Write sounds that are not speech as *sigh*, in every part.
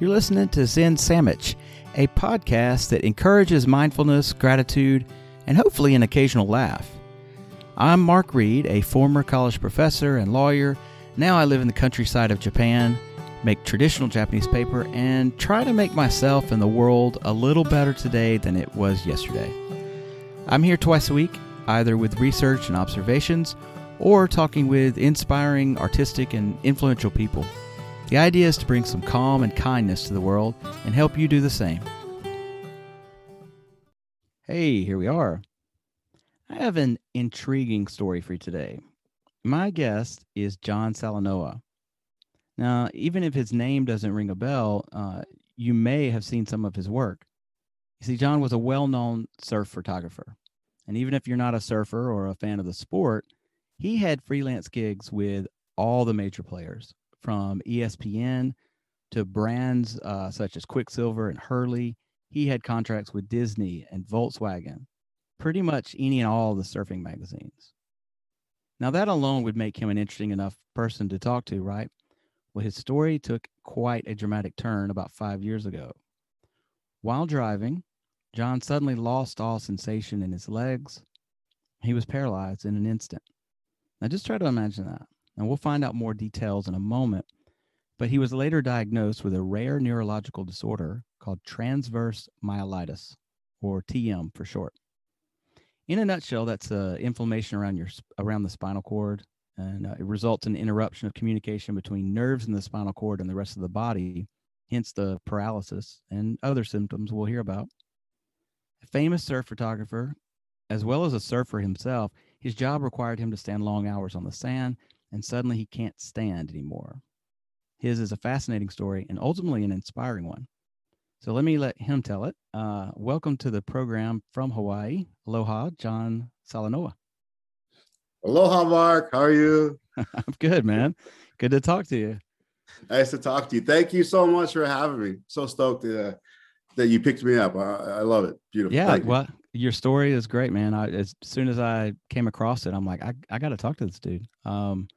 You're listening to Zen Sandwich, a podcast that encourages mindfulness, gratitude, and hopefully an occasional laugh. I'm Mark Reed, a former college professor and lawyer. Now I live in the countryside of Japan, make traditional Japanese paper, and try to make myself and the world a little better today than it was yesterday. I'm here twice a week, either with research and observations or talking with inspiring, artistic, and influential people. The idea is to bring some calm and kindness to the world and help you do the same. Hey, here we are. I have an intriguing story for you today. My guest is John Salanoa. Now, even if his name doesn't ring a bell, uh, you may have seen some of his work. You see, John was a well known surf photographer. And even if you're not a surfer or a fan of the sport, he had freelance gigs with all the major players from ESPN to brands uh, such as Quiksilver and Hurley. He had contracts with Disney and Volkswagen, pretty much any and all the surfing magazines. Now, that alone would make him an interesting enough person to talk to, right? Well, his story took quite a dramatic turn about five years ago. While driving, John suddenly lost all sensation in his legs. He was paralyzed in an instant. Now, just try to imagine that. And we'll find out more details in a moment. But he was later diagnosed with a rare neurological disorder called transverse myelitis, or TM for short. In a nutshell, that's uh, inflammation around your around the spinal cord, and uh, it results in interruption of communication between nerves in the spinal cord and the rest of the body. Hence the paralysis and other symptoms we'll hear about. A famous surf photographer, as well as a surfer himself, his job required him to stand long hours on the sand, and suddenly he can't stand anymore. His is a fascinating story and ultimately an inspiring one. So let me let him tell it. Uh, welcome to the program from Hawaii. Aloha, John Salanoa. Aloha, Mark. How are you? *laughs* I'm good, man. Good to talk to you. Nice to talk to you. Thank you so much for having me. So stoked uh, that you picked me up. I, I love it. Beautiful. Yeah. well, your story is great, man. I, as soon as I came across it, I'm like, I, I got to talk to this dude. Um,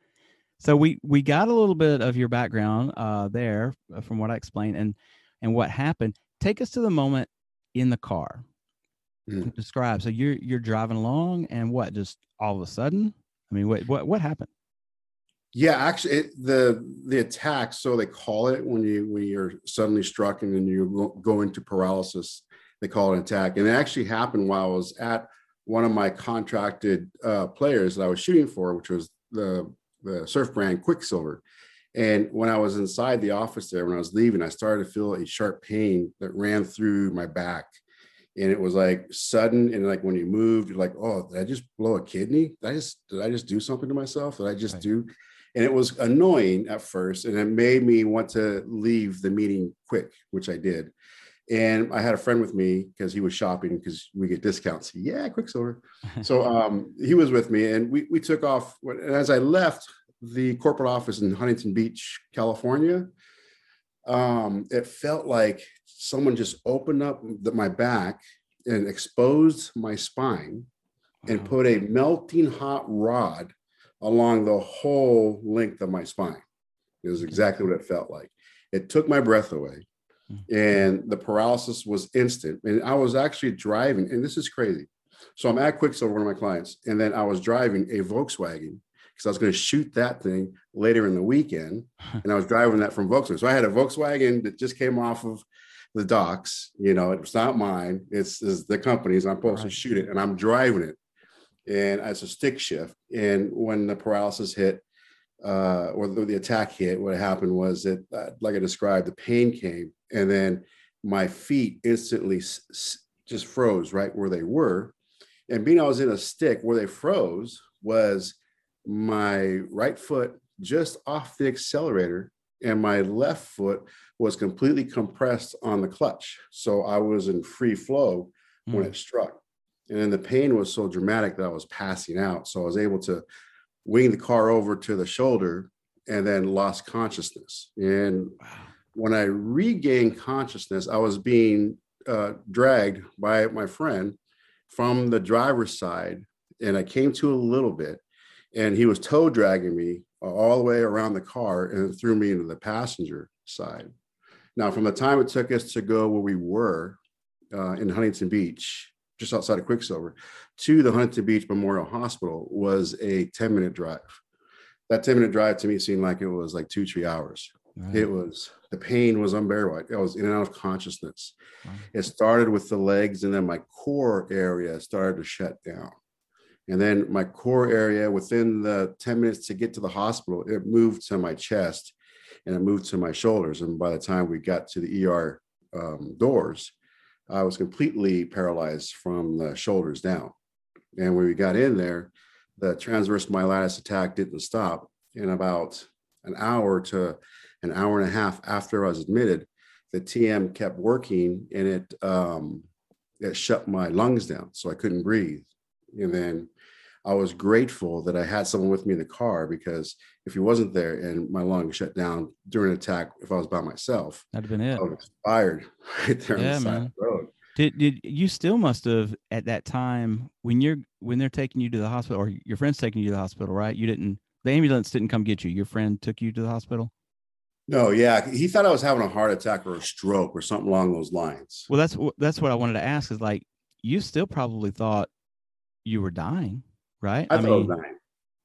so we we got a little bit of your background uh, there uh, from what I explained and and what happened. Take us to the moment in the car. Mm. Describe. So you're you're driving along, and what? Just all of a sudden? I mean, what what what happened? Yeah, actually, it, the the attack. So they call it when you when you're suddenly struck and then you go into paralysis they call it an attack. And it actually happened while I was at one of my contracted uh, players that I was shooting for, which was the, the surf brand Quiksilver. And when I was inside the office there, when I was leaving, I started to feel a sharp pain that ran through my back. And it was like sudden. And like when you moved, you're like, oh, did I just blow a kidney? Did I just did I just do something to myself? Did I just right. do? And it was annoying at first. And it made me want to leave the meeting quick, which I did. And I had a friend with me because he was shopping because we get discounts. Yeah, Quiksilver. so *laughs* um, he was with me, and we we took off. And as I left the corporate office in Huntington Beach, California, um, it felt like someone just opened up the, my back and exposed my spine and put a melting hot rod along the whole length of my spine. It was exactly what it felt like. It took my breath away and the paralysis was instant. And I was actually driving, and this is crazy. So I'm at Quiksilver, one of my clients, and then I was driving a Volkswagen because I was going to shoot that thing later in the weekend, *laughs* and I was driving that from Volkswagen. So I had a Volkswagen that just came off of the docks. You know, it's not mine; it's, it's the company's. I'm supposed right. to shoot it, and I'm driving it, and it's a stick shift. And when the paralysis hit, uh, or the, the, attack hit, what happened was that, uh, like I described, the pain came, and then my feet instantly just froze right where they were. And being I was in a stick, where they froze was my right foot just off the accelerator, and my left foot was completely compressed on the clutch. So I was in free flow mm. when hmm. it struck. And then the pain was so dramatic that I was passing out. So I was able to wing the car over to the shoulder and then lost consciousness. And when I regained consciousness, I was being uh, dragged by my friend from the driver's side, and I came to a little bit, and he was tow dragging me all the way around the car and threw me into the passenger side. Now, from the time it took us to go where we were uh, in Huntington Beach, just outside of Quiksilver, to the Huntington Beach Memorial Hospital was a 10 minute drive. That 10 minute drive to me seemed like it was like two, three hours. Right. It was the pain was unbearable. I was in and out of consciousness. Wow. It started with the legs, and then my core area started to shut down. And then my core area, within the 10 minutes to get to the hospital, it moved to my chest and it moved to my shoulders. And by the time we got to the ER um, doors, I was completely paralyzed from the shoulders down. And when we got in there, the transverse myelitis attack didn't stop. In about an hour to an hour and a half after I was admitted, the TM kept working and it um, it shut my lungs down, so I couldn't breathe. And then I was grateful that I had someone with me in the car because if he wasn't there and my lungs shut down during an attack, if I was by myself, that'd have been it. I would have expired *laughs* right there yeah, on the man. side of the road. Did did you still must have at that time when you're when they're taking you to the hospital or your friend's taking you to the hospital, right? You didn't the ambulance didn't come get you. Your friend took you to the hospital. No, yeah, he thought I was having a heart attack or a stroke or something along those lines. Well, that's that's what I wanted to ask. Is like you still probably thought you were dying, right? I, I thought mean, I was dying.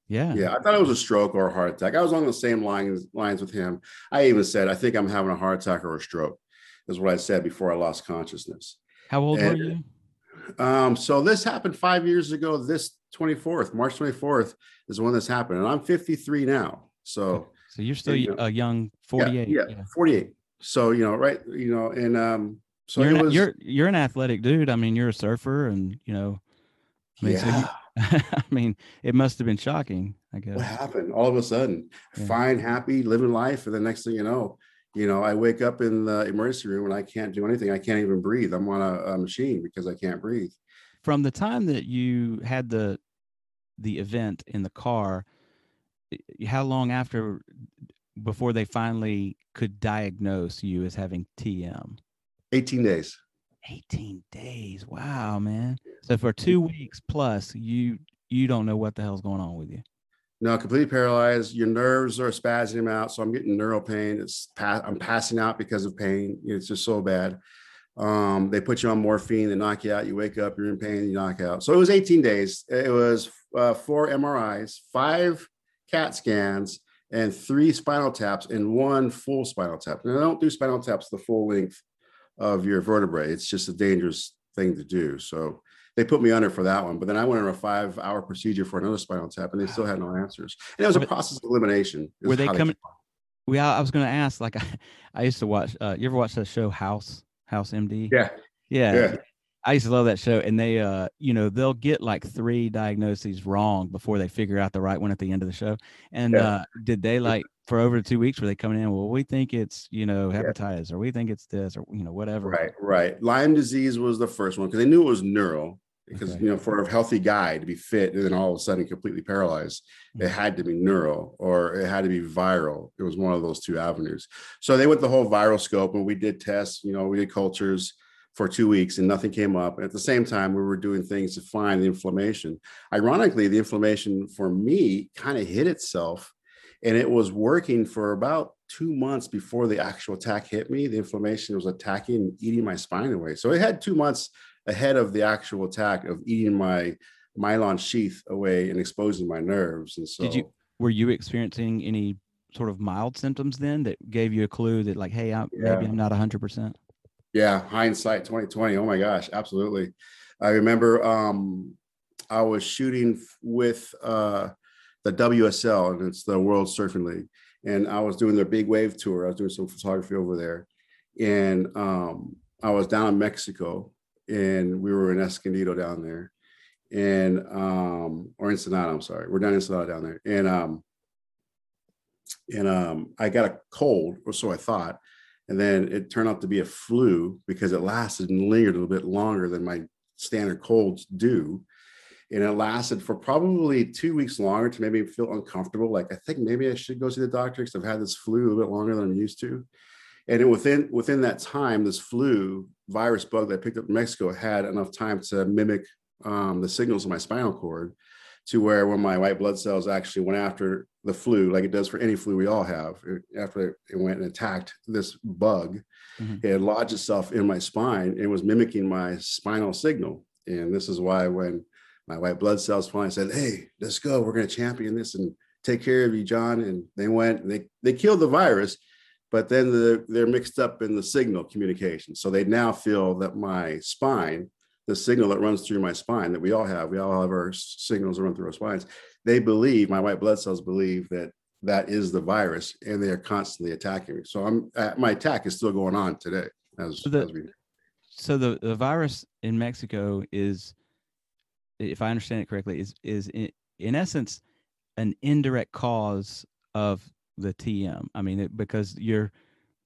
Yeah, yeah, I thought it was a stroke or a heart attack. I was on the same lines lines with him. I even said, I think I'm having a heart attack or a stroke. Is what I said before I lost consciousness. How old and, were you? Um, so this happened five years ago. This 24th, March 24th, is when this happened, and I'm 53 now. So, so you're still you know, a young 48. Yeah, yeah, 48. So you know, right? You know, and um, so you're, an, was, you're you're an athletic dude. I mean, you're a surfer, and you know, I mean, yeah. So you, *laughs* I mean, it must have been shocking. I guess. What happened? All of a sudden, yeah. fine, happy, living life, and the next thing you know, you know, I wake up in the emergency room and I can't do anything. I can't even breathe. I'm on a, a machine because I can't breathe. From the time that you had the the event in the car, how long after before they finally could diagnose you as having TM? 18 days. 18 days. Wow, man. So for 2 weeks plus, you you don't know what the hell's going on with you. No, completely paralyzed. Your nerves are spazzing out, so I'm getting neural pain. It's pa- I'm passing out because of pain. It's just so bad. Um, they put you on morphine, they knock you out. You wake up, you're in pain, you knock out. So it was 18 days. It was uh, four MRIs, five CAT scans, and three spinal taps, and one full spinal tap. And I don't do spinal taps the full length of your vertebrae. It's just a dangerous thing to do. So they put me under for that one. But then I went on a five hour procedure for another spinal tap and they still had no answers. And it was a process of elimination. Were they coming? Well, I was going to ask, like, I, *laughs* I used to watch, uh, you ever watch that show House, House MD? Yeah. Yeah. yeah. I used to love that show. And they, uh, you know, they'll get like three diagnoses wrong before they figure out the right one at the end of the show. And yeah. uh, did they like for over two weeks were they coming in? Well, we think it's, you know, hepatitis yeah. or we think it's this or, you know, whatever. Right. Right. Lyme disease was the first one because they knew it was neural because okay. you know for a healthy guy to be fit and then all of a sudden completely paralyzed mm-hmm. it had to be neural or it had to be viral it was one of those two avenues so they went the whole viral scope and we did tests you know we did cultures for two weeks and nothing came up and at the same time we were doing things to find the inflammation ironically the inflammation for me kind of hit itself and it was working for about two months before the actual attack hit me the inflammation was attacking and eating my spine away so it had two months ahead of the actual attack of eating my myelin sheath away and exposing my nerves. And so, did you were you experiencing any sort of mild symptoms then that gave you a clue that like, hey, I'm, yeah. maybe I'm not hundred percent? Yeah, hindsight 2020. Oh my gosh, absolutely. I remember um, I was shooting with uh, the WSL, and it's the World Surfing League, and I was doing their big wave tour. I was doing some photography over there, and um, I was down in Mexico, and we were in Escondido down there, and um, or Ensenada. I'm sorry, we're down in Ensenada down there, and um, and um, I got a cold, or so I thought, and then it turned out to be a flu because it lasted and lingered a little bit longer than my standard colds do. And it lasted for probably two weeks longer to maybe feel uncomfortable. Like I think maybe I should go see the doctor because I've had this flu a little bit longer than I'm used to and within within that time, this flu virus bug that I picked up in Mexico had enough time to mimic um, the signals of my spinal cord, to where when my white blood cells actually went after the flu, like it does for any flu we all have. After it went and attacked this bug, mm-hmm. it lodged itself in my spine and was mimicking my spinal signal. And this is why when my white blood cells finally said, "Hey, let's go. We're going to champion this and take care of you, John," and they went and they they killed the virus, but then the, they're mixed up in the signal communication. So they now feel that my spine, the signal that runs through my spine that we all have, we all have our signals that run through our spines they believe my white blood cells believe that that is the virus and they are constantly attacking me. So i'm uh, my attack is still going on today as, so the, as we so the, the virus in mexico is if i understand it correctly is is in, in essence an indirect cause of the tm i mean it, because your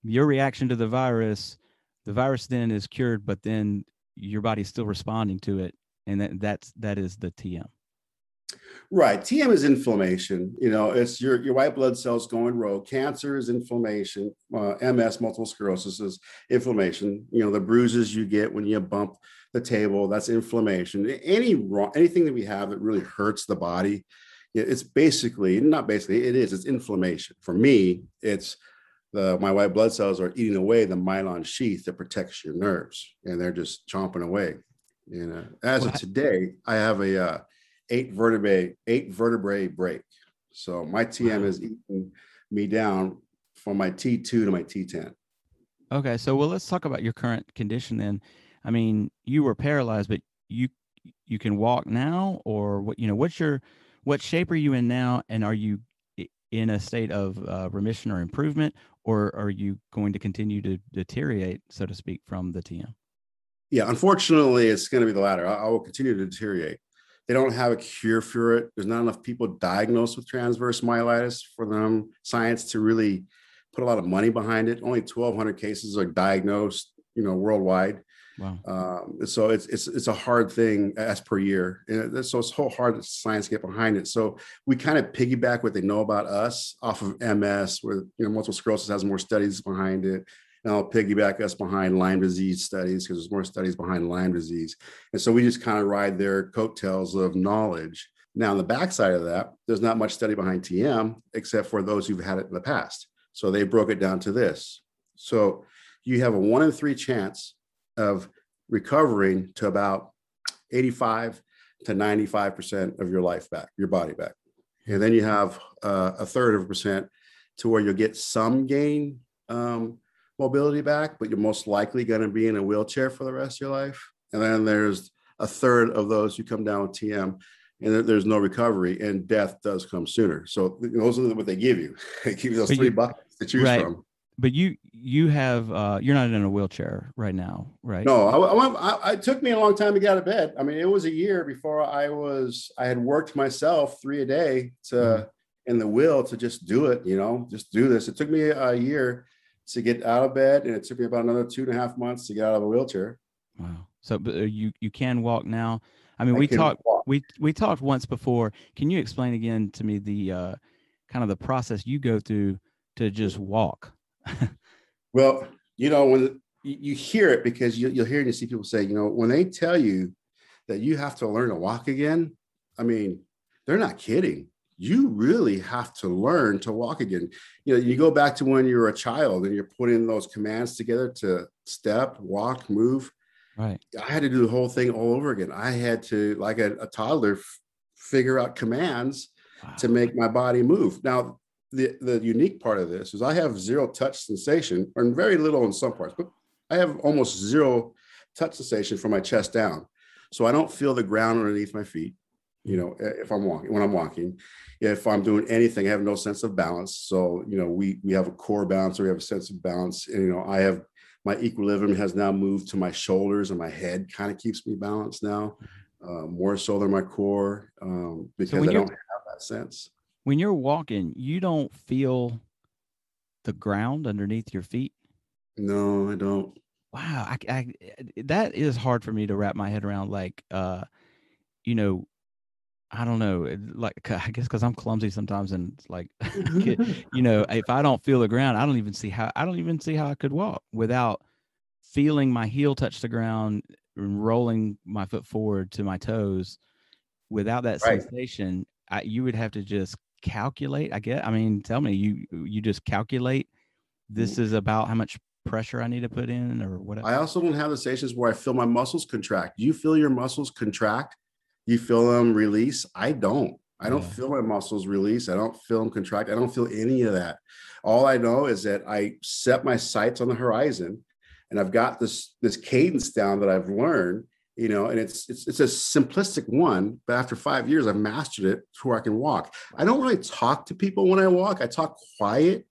your reaction to the virus the virus then is cured but then your body's still responding to it. And that that's that is the tm Right. TM is inflammation. You know, it's your, your white blood cells going rogue. Cancer is inflammation. Uh, MS, multiple sclerosis, is inflammation. You know, the bruises you get when you bump the table, that's inflammation. Any wrong, anything that we have that really hurts the body, it's basically, not basically, it is, it's inflammation. For me, it's the my white blood cells are eating away the myelin sheath that protects your nerves, and they're just chomping away. You know, as of today, I have a uh, eight vertebrae, eight vertebrae break. So my TM is eating me down from my T2 to my T10. Okay, so well, let's talk about your current condition then. I mean, you were paralyzed, but you you can walk now, or what? You know, what's your what shape are you in now, and are you in a state of uh, remission or improvement, or are you going to continue to deteriorate, so to speak, from the TM? Yeah, unfortunately, it's going to be the latter. I, I will continue to deteriorate. They don't have a cure for it. There's not enough people diagnosed with transverse myelitis for them science to really put a lot of money behind it. Only 1,200 cases are diagnosed, you know, worldwide. Wow. Um, so it's it's it's a hard thing as per year, and so it's so hard that science get behind it. So we kind of piggyback what they know about us off of MS, where you know multiple sclerosis has more studies behind it and I'll piggyback us behind Lyme disease studies because there's more studies behind Lyme disease. And so we just kind of ride their coattails of knowledge. Now, on the backside of that, there's not much study behind TM except for those who've had it in the past. So they broke it down to this. So you have a one in three chance of recovering to about 85 to 95% of your life back, your body back. And then you have uh, a third of a percent to where you'll get some gain um, mobility back, but you're most likely going to be in a wheelchair for the rest of your life. And then there's a third of those who come down with TM and there's no recovery and death does come sooner. So those are what they give you. *laughs* They give you those but three you, buckets to choose right. from. But you you have uh, you're not in a wheelchair right now, right? No, I, I, I, it took me a long time to get out of bed. I mean, it was a year before I was I had worked myself three a day to mm. in the will to just do it. You know, just do this. It took me a year to get out of bed, and it took me about another two and a half months to get out of a wheelchair. Wow! So uh, you you can walk now. I mean, I we talked we we talked once before. Can you explain again to me the uh, kind of the process you go through to just walk? *laughs* well, you know when you hear it because you, you'll hear and you see people say, you know, when they tell you that you have to learn to walk again, I mean, they're not kidding you really have to learn to walk again. You know, you go back to when you were a child and you're putting those commands together to step, walk, move. Right. I had to do the whole thing all over again. I had to, like a, a toddler, f- figure out commands wow. to make my body move. Now, the, the unique part of this is I have zero touch sensation, or very little in some parts, but I have almost zero touch sensation from my chest down. So I don't feel the ground underneath my feet you know if i'm walking when i'm walking if i'm doing anything i have no sense of balance. So you know we we have a core balance or we have a sense of balance. And you know i have my equilibrium has now moved to my shoulders and my head kind of keeps me balanced now uh, more so than my core um, because so i don't have that sense. when you're walking you don't feel the ground underneath your feet? No i don't. Wow I, I that is hard for me to wrap my head around like uh you know I don't know, like *laughs* I guess because I'm clumsy sometimes, and like *laughs* *laughs* you know, if I don't feel the ground, I don't even see how I don't even see how I could walk without feeling my heel touch the ground and rolling my foot forward to my toes. Without that right. sensation, I, you would have to just calculate? I get. I mean, tell me, you you just calculate. Mm. This is about how much pressure I need to put in, or whatever. I also don't have the stations where I feel my muscles contract. You feel your muscles contract. You feel them release. I don't. I don't yeah. feel my muscles release. I don't feel them contract. I don't feel any of that. All I know is that I set my sights on the horizon and I've got this this cadence down that I've learned, you know, and it's it's it's a simplistic one, but after 5 years I've mastered it to where I can walk. I don't really talk to people when I walk. I talk quiet,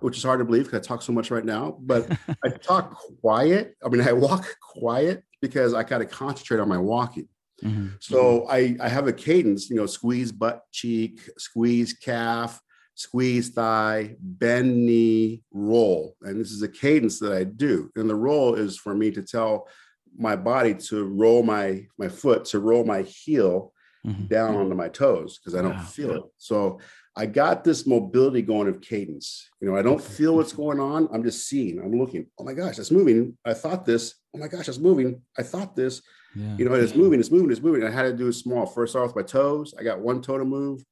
which is hard to believe because I talk so much right now, but *laughs* I talk quiet. I mean, I walk quiet because I got to concentrate on my walking. Mm-hmm. So I, I have a cadence, you know, squeeze butt cheek, squeeze calf, squeeze thigh, bend knee, roll. And this is a cadence that I do. And the roll is for me to tell my body to roll my my foot, to roll my heel mm-hmm. down onto my toes because I don't wow. feel it. So I got this mobility going of cadence. You know, I don't feel what's going on. I'm just seeing, I'm looking. Oh my gosh, that's moving. I thought this. Oh my gosh, that's moving. I thought this. Yeah. You know, it's moving, it's moving, it's moving. I had to do it small. First off with my toes. I got one toe to move.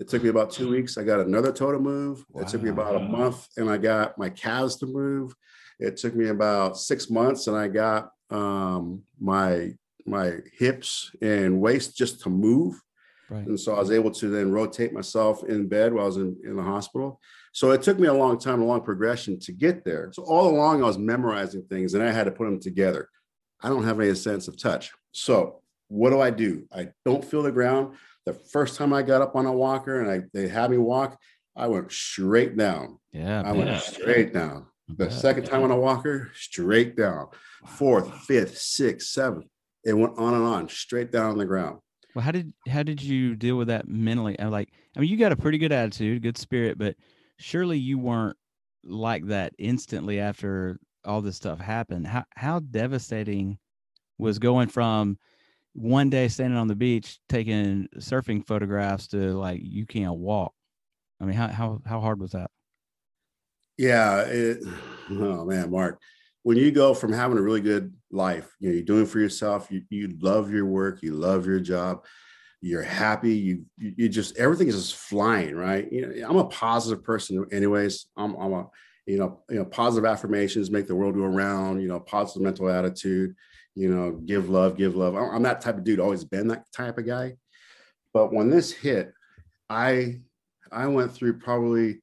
It took me about two weeks. I got another toe to move. Wow. It took me about a month, and I got my calves to move. It took me about six months, and I got um, my my hips and waist just to move. Right. And so I was able to then rotate myself in bed while I was in, in the hospital. So it took me a long time, a long progression to get there. So all along I was memorizing things and I had to put them together. I don't have any sense of touch. So what do I do? I don't feel the ground. The first time I got up on a walker and I, they had me walk, I went straight down. Yeah, I went straight down. The second time on a walker, straight down. Fourth, fifth, sixth, seventh. It went on and on, straight down on the ground. Well, how did how did you deal with that mentally? I'm like, I mean, you got a pretty good attitude, good spirit, but surely you weren't like that instantly after all this stuff happened. How how devastating was going from one day standing on the beach taking surfing photographs to like you can't walk. I mean, how how how hard was that? Yeah, it, oh man, Mark, when you go from having a really good life, you know, you're doing for yourself, you, you love your work, you love your job, you're happy, you, you, you just, everything is just flying, right? You know, I'm a positive person anyways. I'm, I'm a, you know, you know, positive affirmations make the world go around, you know, positive mental attitude, you know, give love, give love. I'm that type of dude, always been that type of guy. But when this hit, I, I went through probably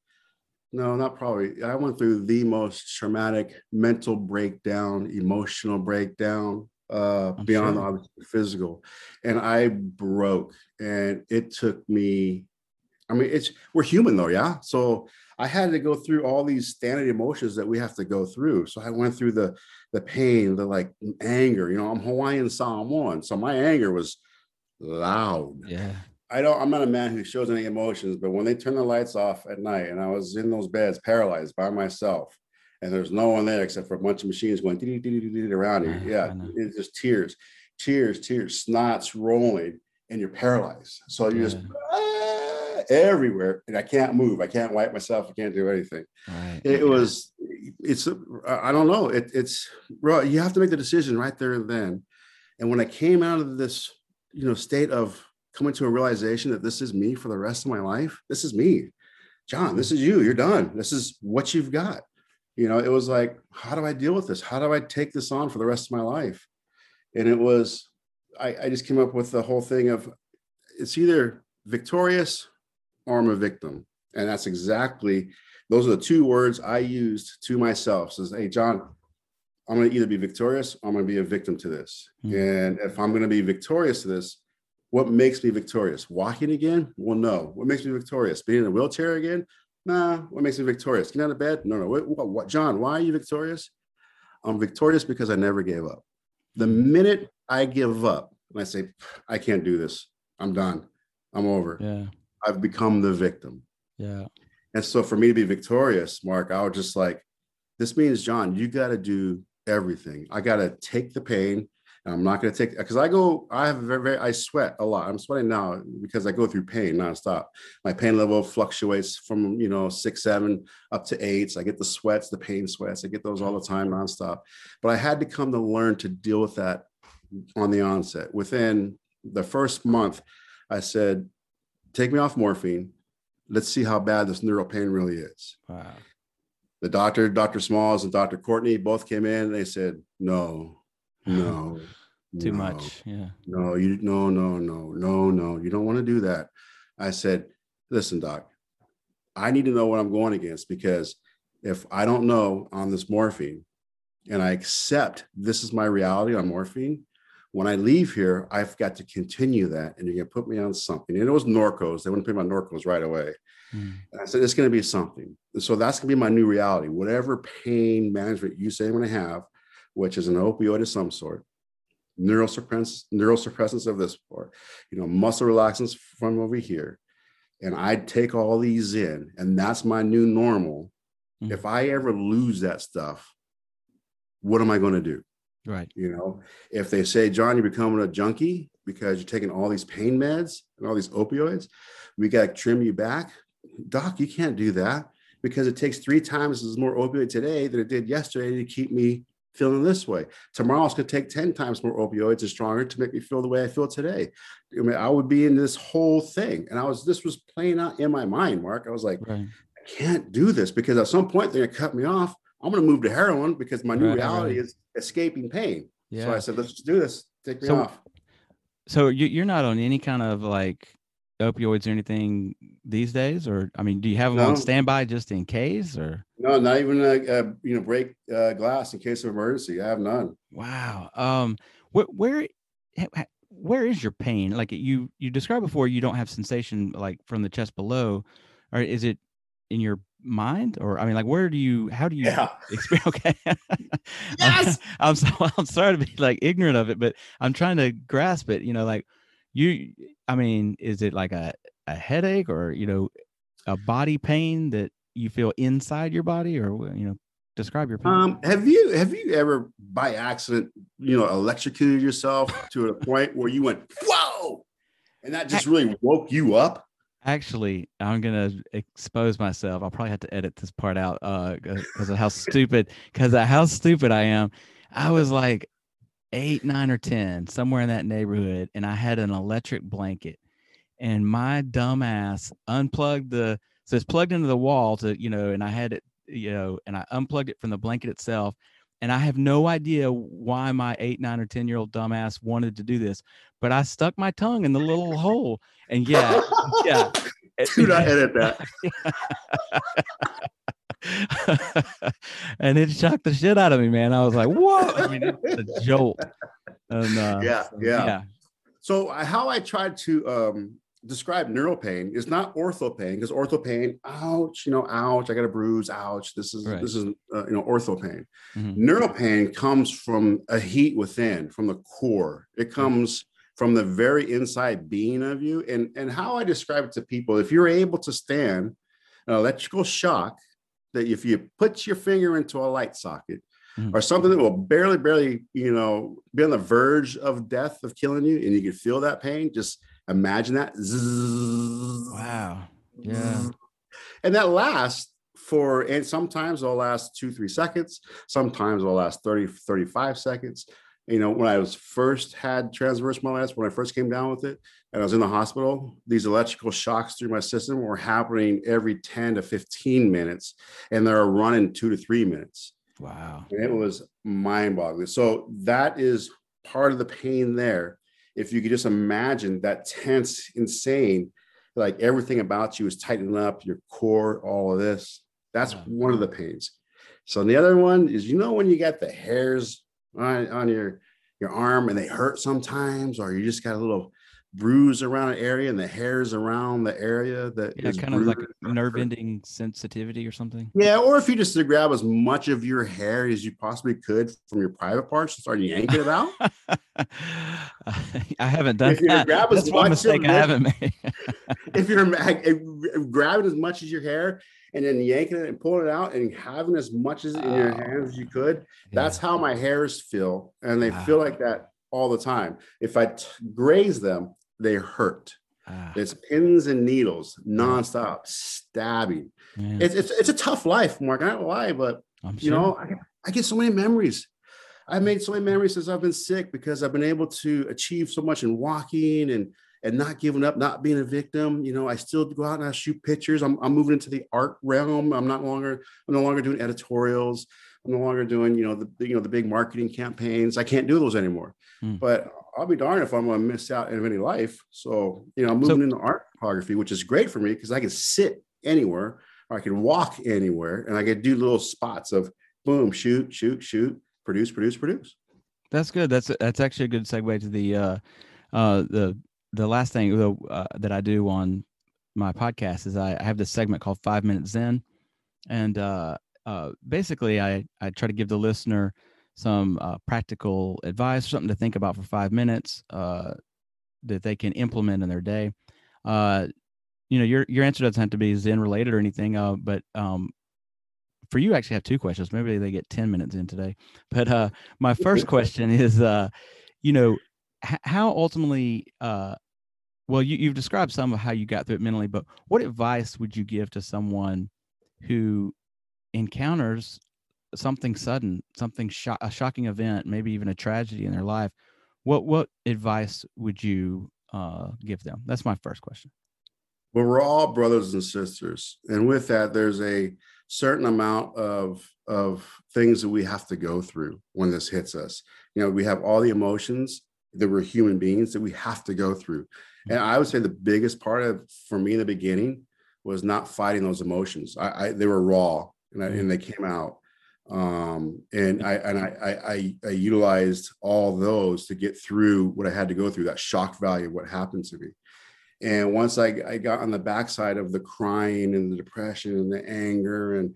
no, not probably. I went through the most traumatic mental breakdown, emotional breakdown, uh, beyond sure. physical. And I broke. And it took me, I mean, it's we're human though, yeah. So I had to go through all these standard emotions that we have to go through. So I went through the the pain, the like anger. You know, I'm Hawaiian Samoan, so my anger was loud. Yeah. I don't. I'm not a man who shows any emotions, but when they turn the lights off at night, and I was in those beds, paralyzed by myself, and there's no one there except for a bunch of machines going around you. Yeah, it's just tears, tears, tears, snots rolling, and you're paralyzed. So you're just ah, everywhere, and I can't move. I can't wipe myself. I can't do anything. Right. It, was. It's. I don't know. It, it's. Bro, you have to make the decision right there and then. And when I came out of this, you know, state of coming to a realization that this is me for the rest of my life. This is me. John, this is you. You're done. This is what you've got. You know, it was like, how do I deal with this? How do I take this on for the rest of my life? And it was, I, I just came up with the whole thing of it's either victorious or I'm a victim. And that's exactly, those are the two words I used to myself. Says, hey, John, I'm going to either be victorious or I'm going to be a victim to this. Mm-hmm. And if I'm going to be victorious to this, what makes me victorious? Walking again? Well, no. What makes me victorious? Being in a wheelchair again? Nah. What makes me victorious? Getting out of bed? No, no. What, what, what, John, why are you victorious? I'm victorious because I never gave up. The minute I give up and I say, I can't do this, I'm done. I'm over. Yeah. I've become the victim. Yeah. And so for me to be victorious, Mark, I was just like, this means, John, you got to do everything. I got to take the pain. I'm not going to take because I go. I have very, very. I sweat a lot. I'm sweating now because I go through pain nonstop. My pain level fluctuates from you know six, seven up to eight. I get the sweats, the pain sweats. I get those all the time nonstop. But I had to come to learn to deal with that on the onset. Within the first month, I said, "Take me off morphine. let's see how bad this neural pain really is. Wow. The doctor, Dr. Smalls and Dr. Courtney both came in and they said, no, no. *laughs* Too no, much. Yeah. No, you no, no, no, no, no. You don't want to do that. I said, listen, doc, I need to know what I'm going against because if I don't know on this morphine and I accept this is my reality on morphine, when I leave here, I've got to continue that and you're going to put me on something. And it was Norcos. They wouldn't put me on Norcos right away. Mm. And I said, it's going to be something. And so that's going to be my new reality. Whatever pain management you say I'm going to have, which is an opioid of some sort, neurosuppressants, neurosuppressants of this sort, you know, muscle relaxants from over here. And I take all these in, and that's my new normal. Mm. If I ever lose that stuff, what am I going to do? Right. You know, if they say, John, you're becoming a junkie because you're taking all these pain meds and all these opioids, we got to trim you back. Doc, you can't do that because it takes three times as more opioid today than it did yesterday to keep me feeling this way. Tomorrow it's going to take 10 times more opioids and stronger to make me feel the way I feel today. I mean, I would be in this whole thing. And I was, this was playing out in my mind, Mark. I was like, Right. I can't do this because at some point they're going to cut me off. I'm going to move to heroin because my new Right, reality right. is escaping pain. Yeah. So I said, let's just do this. Take me So- off. So you, you're not on any kind of like opioids or anything these days, or I mean, do you have them on standby just in case, or No, not even a, a you know break uh, glass in case of emergency. I have none. wow? Um, where where where is your pain? Like you you described before, you don't have sensation like from the chest below, or is it in your mind, or I mean, like where do you how do you experience? *laughs* Okay, *laughs* Yes! *laughs* I'm so I'm sorry to be like ignorant of it, but I'm trying to grasp it. You know, like you, I mean, is it like a a headache or you know a body pain that you feel inside your body, or you know, describe your pain? Um, have you have you ever by accident you know electrocuted yourself to a point where you went whoa, and that just really woke you up? Actually, I'm gonna expose myself. I'll probably have to edit this part out uh because of how stupid because of how stupid I am. I was like eight, nine, or ten, somewhere in that neighborhood, and I had an electric blanket, and my dumb ass unplugged the so it's plugged into the wall to you know, and I had it you know, and I unplugged it from the blanket itself. And I have no idea why my eight, nine, or 10 year old dumbass wanted to do this, but I stuck my tongue in the little hole. And yeah, yeah. *laughs* Do not edit that. *laughs* *laughs* and it shocked the shit out of me, man. I was like, "Whoa!" I mean, it's a jolt. And uh, Yeah, so, yeah. So how I tried to um, describe neural pain is not ortho pain because ortho pain, ouch, you know, ouch, I got a bruise, ouch. This is Right. this is uh, you know ortho pain. Mhm. Neural pain comes from a heat within, from the core. It comes from the very inside being of you. And and how I describe it to people, if you're able to stand an electrical shock, that if you put your finger into a light socket Mhm. or something that will barely, barely, you know, be on the verge of death of killing you, and you can feel that pain, just imagine that. Zzz. Wow. Yeah. And that lasts for, and sometimes it'll last two, three seconds. Sometimes it'll last 30, 35 seconds. You know, when I was first had transverse myelitis, when I first came down with it, and I was in the hospital, these electrical shocks through my system were happening every 10 to 15 minutes, and they're running two to three minutes. Wow. And it was mind boggling. So that is part of the pain there. If you could just imagine that tense, insane, like everything about you is tightening up, your core, all of this. That's Yeah. one of the pains. So the other one is, you know, when you got the hairs on, on your your arm and they hurt sometimes, or you just got a little bruise around an area and the hairs around the area that Yeah, is kind of like a nerve ending sensitivity or something. Yeah, or if you just grab as much of your hair as you possibly could from your private parts and start yanking it out. *laughs* I haven't done If you that. grab as That's one mistake I haven't made. *laughs* if you're grabbing as much as your hair and then yanking it and pulling it out and having as much as in your Oh. hands as you could, that's Yeah. how my hairs feel. And they feel ah. like that all the time. If I t- graze them, they hurt. Ah, It's pins and needles nonstop, stabbing. It's, it's, it's a tough life, Mark. I don't lie, but I'm you sure. know, I, I get so many memories. I've made so many memories since I've been sick because I've been able to achieve so much in walking and and not giving up, not being a victim. You know, I still go out and I shoot pictures. I'm, I'm moving into the art realm. I'm not longer, I'm no longer doing editorials. I'm no longer doing, you know, the you know the big marketing campaigns. I can't do those anymore. Mm. But I'll be darned if I'm going to miss out in any life. So you know, I'm moving so, into art photography, which is great for me because I can sit anywhere, or I can walk anywhere, and I can do little spots of boom, shoot, shoot, shoot, produce, produce, produce. That's good. That's that's actually a good segue to the uh, uh, the the last thing uh, that I do on my podcast is I, I have this segment called Five Minutes Zen, and uh, uh, basically I I try to give the listener some uh, practical advice, or something to think about for five minutes uh, that they can implement in their day. Uh, you know, your your answer doesn't have to be Zen related or anything, uh, but um, for you, I actually have two questions. Maybe they get ten minutes in today. But uh, my first *laughs* question is, uh, you know, h- how ultimately uh, well you, you've described some of how you got through it mentally but what advice would you give to someone who encounters something sudden something sho- a shocking event maybe even a tragedy in their life what what advice would you uh, give them? That's my first question. Well we're all brothers and sisters and with that there's a certain amount of of things that we have to go through when this hits us. You know we have all the emotions that we're human beings that we have to go through. And I would say the biggest part of for me in the beginning was not fighting those emotions. I, I they were raw and, I, and they came out. Um, and I and I, I I utilized all those to get through what I had to go through, that shock value of what happened to me. And once I, I got on the backside of the crying and the depression and the anger, and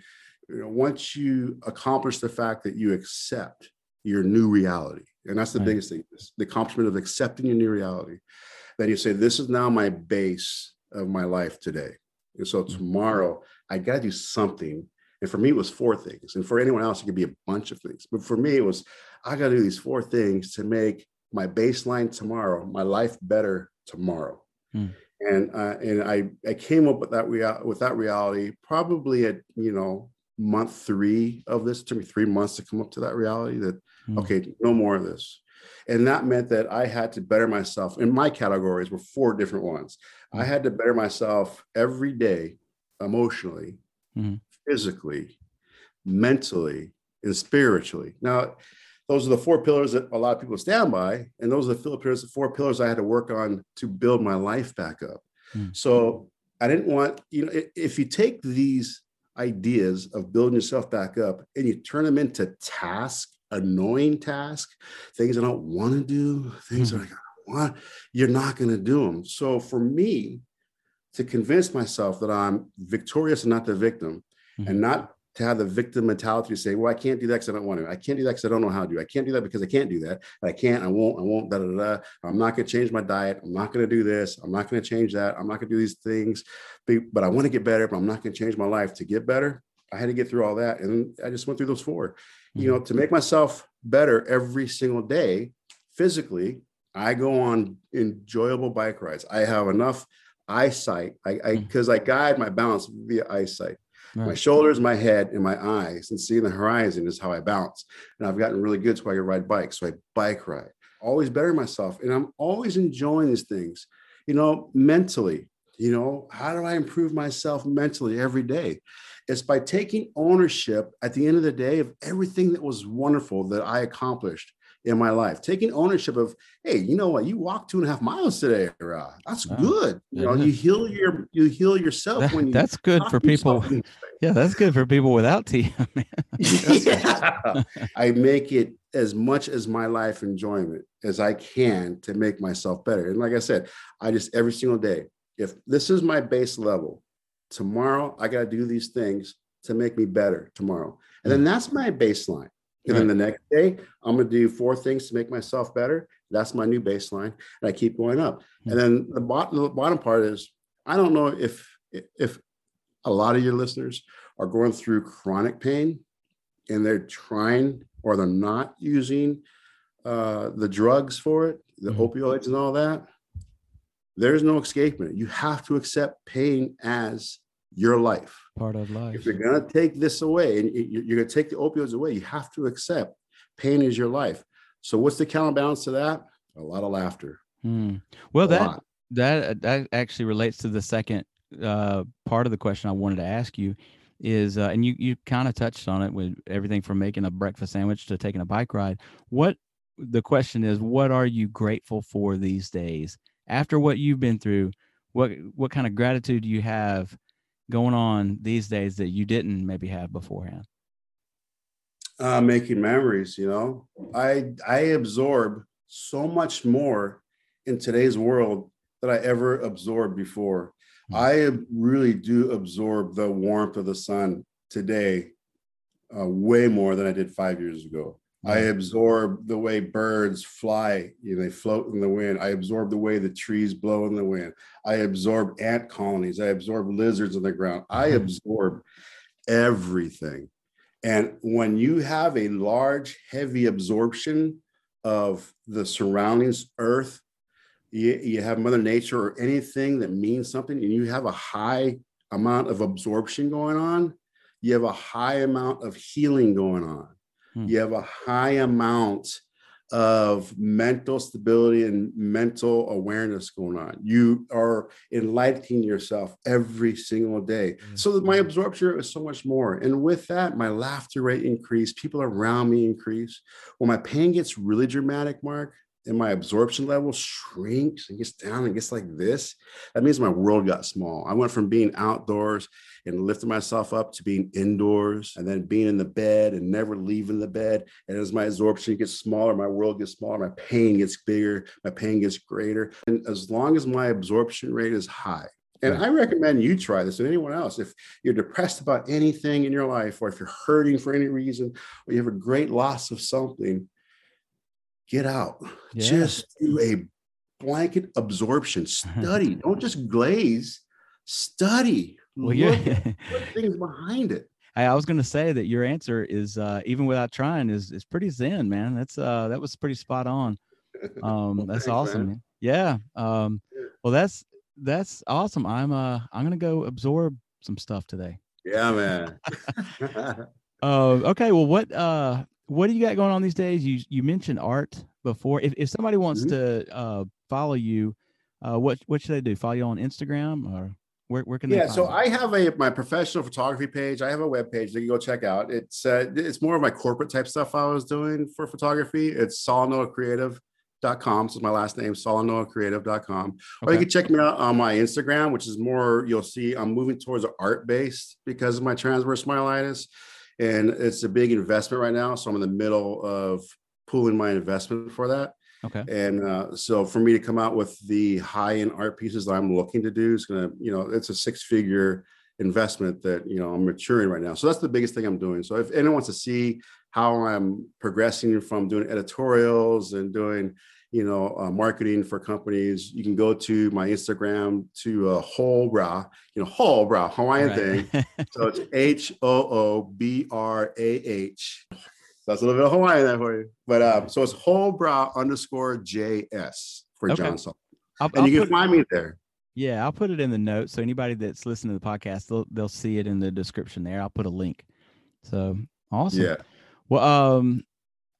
you know, once you accomplish the fact that you accept your new reality, and that's the right. biggest thing, the accomplishment of accepting your new reality then you say, This is now my base of my life today. And so mm-hmm. tomorrow, I got to do something. And for me, it was four things. And for anyone else, it could be a bunch of things. But for me, it was, I got to do these four things to make my baseline tomorrow, my life better tomorrow. Mm. And uh, and I I came up with that real with that reality probably at you know month three of this. It took me three months to come up to that reality that mm. okay, no more of this. And that meant that I had to better myself. And my categories were four different ones. I had to better myself every day, emotionally, mm-hmm. Physically, mentally, and spiritually. Now, those are the four pillars that a lot of people stand by. And those are the four pillars, the four pillars I had to work on to build my life back up. Mm-hmm. So I didn't want, you know, if you take these ideas of building yourself back up and you turn them into tasks annoying task, things I don't want to do, things mm-hmm. that I want, you're not going to do them. So for me, to convince myself that I'm victorious and not the victim, mm-hmm. and not to have the victim mentality to say, well, I can't do that because I don't want to. I can't do that because I don't know how to do. I can't do that because I can't do that. I can't, I won't, I won't, da da da. I'm not going to change my diet. I'm not going to do this. I'm not going to change that. I'm not going to do these things. But I want to get better, but I'm not going to change my life to get better. I had to get through all that. And I just went through those four you know, to make myself better every single day physically, I go on enjoyable bike rides. I have enough eyesight. I because I, mm. I, guide my balance via eyesight. Right. My shoulders, my head, and my eyes, and seeing the horizon is how I balance. And I've gotten really good so I can ride bikes. So I bike ride. Always better myself. And I'm always enjoying these things, you know, mentally. You know, how do I improve myself mentally every day? It's by taking ownership at the end of the day of everything that was wonderful that I accomplished in my life. Taking ownership of, hey, you know what? You walked two and a half miles today. That's wow. good. You know, you heal your you heal yourself that, when you. That's good for people. *laughs* Yeah, that's good for people without TM. *laughs* yeah, I make it as much as my life enjoyment as I can to make myself better. And like I said, I just every single day, if this is my base level, tomorrow I got to do these things to make me better tomorrow. And then mm. that's my baseline. And right. then the next day, I'm going to do four things to make myself better. That's my new baseline. And I keep going up. And mm. then the bottom, the bottom part is I don't know if, if a lot of your listeners are going through chronic pain and they're trying or they're not using uh, the drugs for it, the mm-hmm. opioids and all that. There's no escaping it. You have to accept pain as your life. Part of life. If you're going to take this away and you're going to take the opioids away, you have to accept pain is your life. So, what's the counterbalance to that? A lot of laughter. Hmm. Well, a that lot. that that actually relates to the second uh, part of the question I wanted to ask you is uh, and you you kind of touched on it with everything from making a breakfast sandwich to taking a bike ride what the question is what are you grateful for these days after what you've been through what what kind of gratitude do you have going on these days that you didn't maybe have beforehand? Uh, making memories you know? I i absorb so much more in today's world that i ever absorbed before. Mm-hmm. i really do absorb the warmth of the sun today uh, way more than i did five years ago I absorb the way birds fly, you know, they float in the wind. I absorb the way the trees blow in the wind. I absorb ant colonies. I absorb lizards in the ground. I mm-hmm. absorb everything. And when you have a large, heavy absorption of the surroundings, earth, you, you have Mother Nature or anything that means something, and you have a high amount of absorption going on, you have a high amount of healing going on Hmm. You have a high amount of mental stability and mental awareness going on. You are enlightening yourself every single day. Mm-hmm. So that my absorption is so much more. And with that, my laughter rate increase, people around me increase. When my pain gets really dramatic, Mark, and my absorption level shrinks and gets down and gets like this, that means my world got small. I went from being outdoors and lifting myself up to being indoors and then being in the bed and never leaving the bed. And as my absorption gets smaller, my world gets smaller, my pain gets bigger, my pain gets greater. And as long as my absorption rate is high, and I recommend you try this and anyone else. If you're depressed about anything in your life, or if you're hurting for any reason, or you have a great loss of something, get out. Yeah. Just do a blanket absorption. *laughs* Study. Don't just glaze. Study. Well, yeah. *laughs* things behind it. I was going to say that your answer is uh, even without trying is is pretty zen, man. That's uh that was pretty spot on. *laughs* Um, well, that's thanks, awesome, man. man. Yeah. Um, well, that's that's awesome. I'm uh I'm gonna go absorb some stuff today. Yeah, man. *laughs* uh, okay. Well, what uh what do you got going on these days? You you mentioned art before. If if somebody wants mm-hmm. to uh follow you, uh, what what should they do? Follow you on Instagram or where, where can yeah so you? i have a my professional photography page i have a web page that you go check out it's uh, it's more of my corporate type stuff i was doing for photography it's solanoacreative.com so my last name solanoacreative.com okay. or you can check me out on my instagram which is more you'll see i'm moving towards art based because of my transverse myelitis and it's a big investment right now so i'm in the middle of pooling my investment for that Okay. And uh, so for me to come out with the high end art pieces that I'm looking to do is going to, you know, it's a six figure investment that, you know, I'm maturing right now. So that's the biggest thing I'm doing. So if anyone wants to see how I'm progressing from doing editorials and doing, you know, uh, marketing for companies, you can go to my Instagram to uh, hoobrah, you know, hoobrah Hawaiian right. thing. so it's *laughs* H O O B R A H that's a little bit of Hawaiian there for you. But um, so it's hoobrah underscore JS for okay. John Salt. and I'll you can find me there. Yeah, I'll put it in the notes. So anybody that's listening to the podcast, they'll they'll see it in the description there. I'll put a link. So awesome. Yeah. Well, um,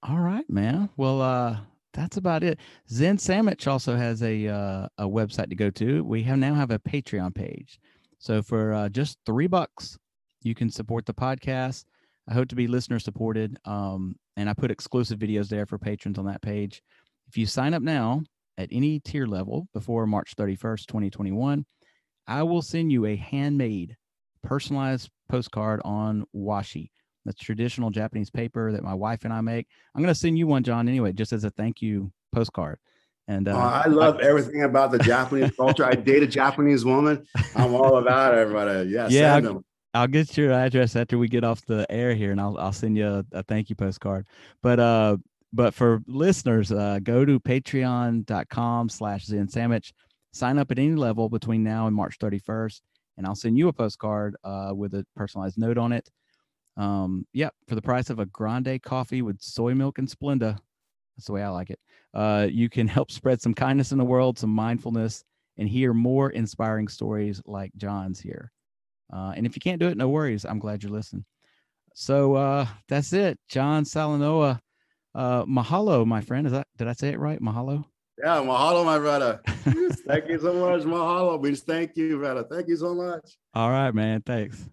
all right, man. Well, uh, that's about it. Zen Sandwich also has a uh, a website to go to. We have now have a Patreon page. So for uh, just three bucks, you can support the podcast. I hope to be listener supported. Um, and I put exclusive videos there for patrons on that page. If you sign up now at any tier level before March 31st, 2021, I will send you a handmade, personalized postcard on washi. That's traditional Japanese paper that my wife and I make. I'm going to send you one, John, anyway, just as a thank you postcard. And uh, oh, I love I, everything about the Japanese culture. I date a Japanese woman. I'm all about it, everybody. Yeah, yeah. I'll get your address after we get off the air here, and I'll I'll send you a, a thank you postcard. But uh, but for listeners, uh, go to patreon.com slash Zen Sandwich. Sign up at any level between now and March 31st, and I'll send you a postcard uh, with a personalized note on it. Um, yep, for the price of a grande coffee with soy milk and Splenda. That's the way I like it. Uh, you can *laughs* help spread some kindness in the world, some mindfulness, and hear more inspiring stories like John's here. Uh, and if you can't do it, no worries. I'm glad you're listening. So uh, that's it. John Salanoa. Uh, mahalo, my friend. Is that did I say it right? Mahalo. Yeah, mahalo, my brother. *laughs* thank you so much. Mahalo means thank you, brother. Thank you so much. All right, man. Thanks.